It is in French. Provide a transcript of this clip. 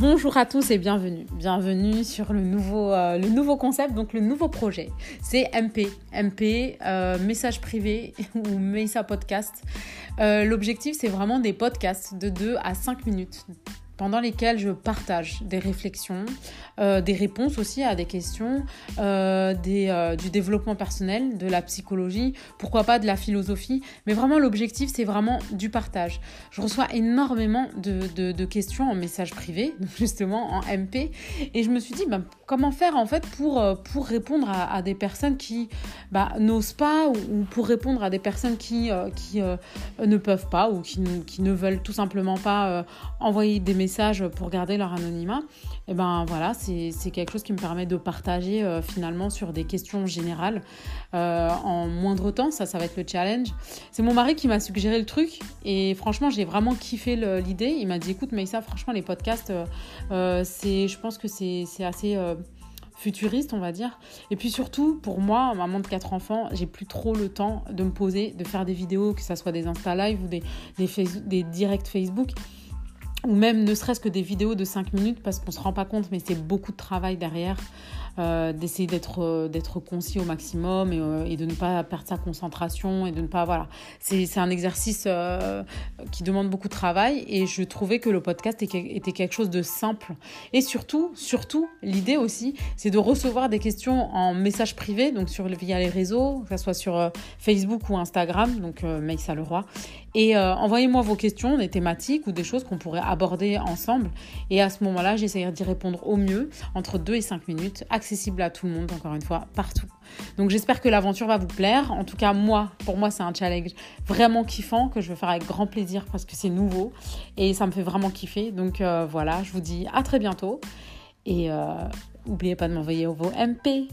Bonjour à tous et bienvenue. Bienvenue sur le nouveau, euh, concept, donc le nouveau projet. C'est MP. MP, euh, message privé ou Mesa Podcast. Euh, l'objectif, c'est vraiment des podcasts de 2 à 5 minutes pendant lesquels je partage des réflexions, euh, des réponses aussi à des questions, euh, des, euh, du développement personnel, de la psychologie, pourquoi pas de la philosophie. Mais vraiment, l'objectif, c'est vraiment du partage. Je reçois énormément de, de, questions en message privé, justement en MP, et je me suis dit, bah, comment faire en fait pour, pour répondre à, à des personnes qui bah, n'osent pas ou, ou, pour répondre à des personnes qui, qui ne peuvent pas ou qui, qui, ne veulent tout simplement pas envoyer des messages pour garder leur anonymat, et eh ben voilà, c'est quelque chose qui me permet de partager euh, finalement sur des questions générales euh, en moindre temps. Ça, ça va être le challenge. C'est mon mari qui m'a suggéré le truc et franchement, j'ai vraiment kiffé l'idée. Il m'a dit écoute, mais ça, franchement, les podcasts, euh, c'est, je pense que c'est assez futuriste, on va dire. Et puis surtout, pour moi, maman de quatre enfants, j'ai plus trop le temps de me poser, de faire des vidéos, que ce soit des Insta Live ou des directs Facebook ou même ne serait-ce que des vidéos de 5 minutes parce qu'on se rend pas compte, mais c'est beaucoup de travail derrière. Euh, d'essayer d'être euh, d'être concis au maximum et, euh, et, de ne pas perdre sa concentration et de ne pas voilà. C'est un exercice qui demande beaucoup de travail et je trouvais que le podcast était, quelque chose de simple. Et surtout surtout l'idée aussi c'est de recevoir des questions en message privé donc sur via les réseaux que ce soit sur Facebook ou Instagram donc Maïssa Leroy. Et envoyez-moi vos questions des thématiques ou des choses qu'on pourrait aborder ensemble. Et à ce moment-là j'essaierai d'y répondre au mieux entre 2 et 5 minutes accessible à tout le monde, encore une fois, partout. Donc j'espère que l'aventure va vous plaire. En tout cas, moi, pour moi, c'est un challenge vraiment kiffant que je vais faire avec grand plaisir parce que c'est nouveau et ça me fait vraiment kiffer. Donc euh, voilà, je vous dis à très bientôt et euh, n'oubliez pas de m'envoyer vos MP.